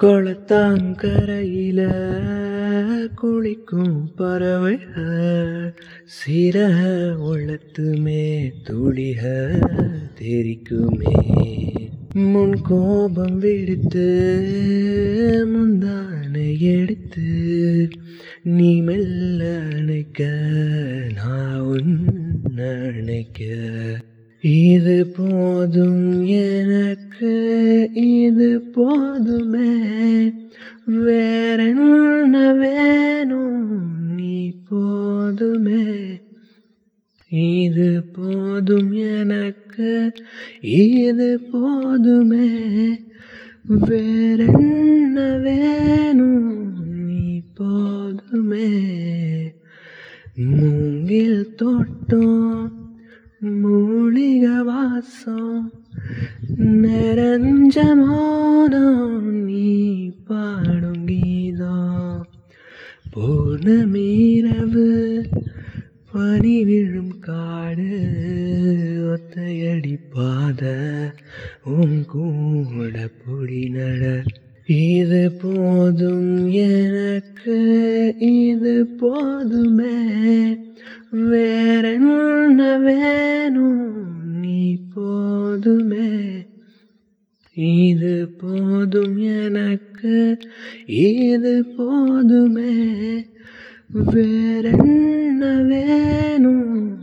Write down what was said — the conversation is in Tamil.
குளத்தாங்கரையில குளிக்கும் பறவைக சிறக உளத்துமே துளிக தெரிக்குமே. முன் கோபம் விடுத்து முந்தானை எடுத்து நீ மெல்ல அணைக்க நான் உன்னை அணைக்க. இது போதும் எனக்கு இது போதுமே. வேறென்ன வேணும்? நீ போதுமே. இது போதும் எனக்கு இது போதுமே. வேறென்ன வேணும்? நீ போதுமே. மூங்கில் தோட்டம் மூலிக வாசம் நிறைஞ்ச போன மீரவு பனி விழும் காடு ஒத்தையடி பாத உன் கூட பொடி நட. இது போதும் எனக்கு இது போதுமே. வேறென்ன வேணும் நீ போதுமே. இது போதும் எனக்கு இது போதுமே. வேறென்ன வேணும்?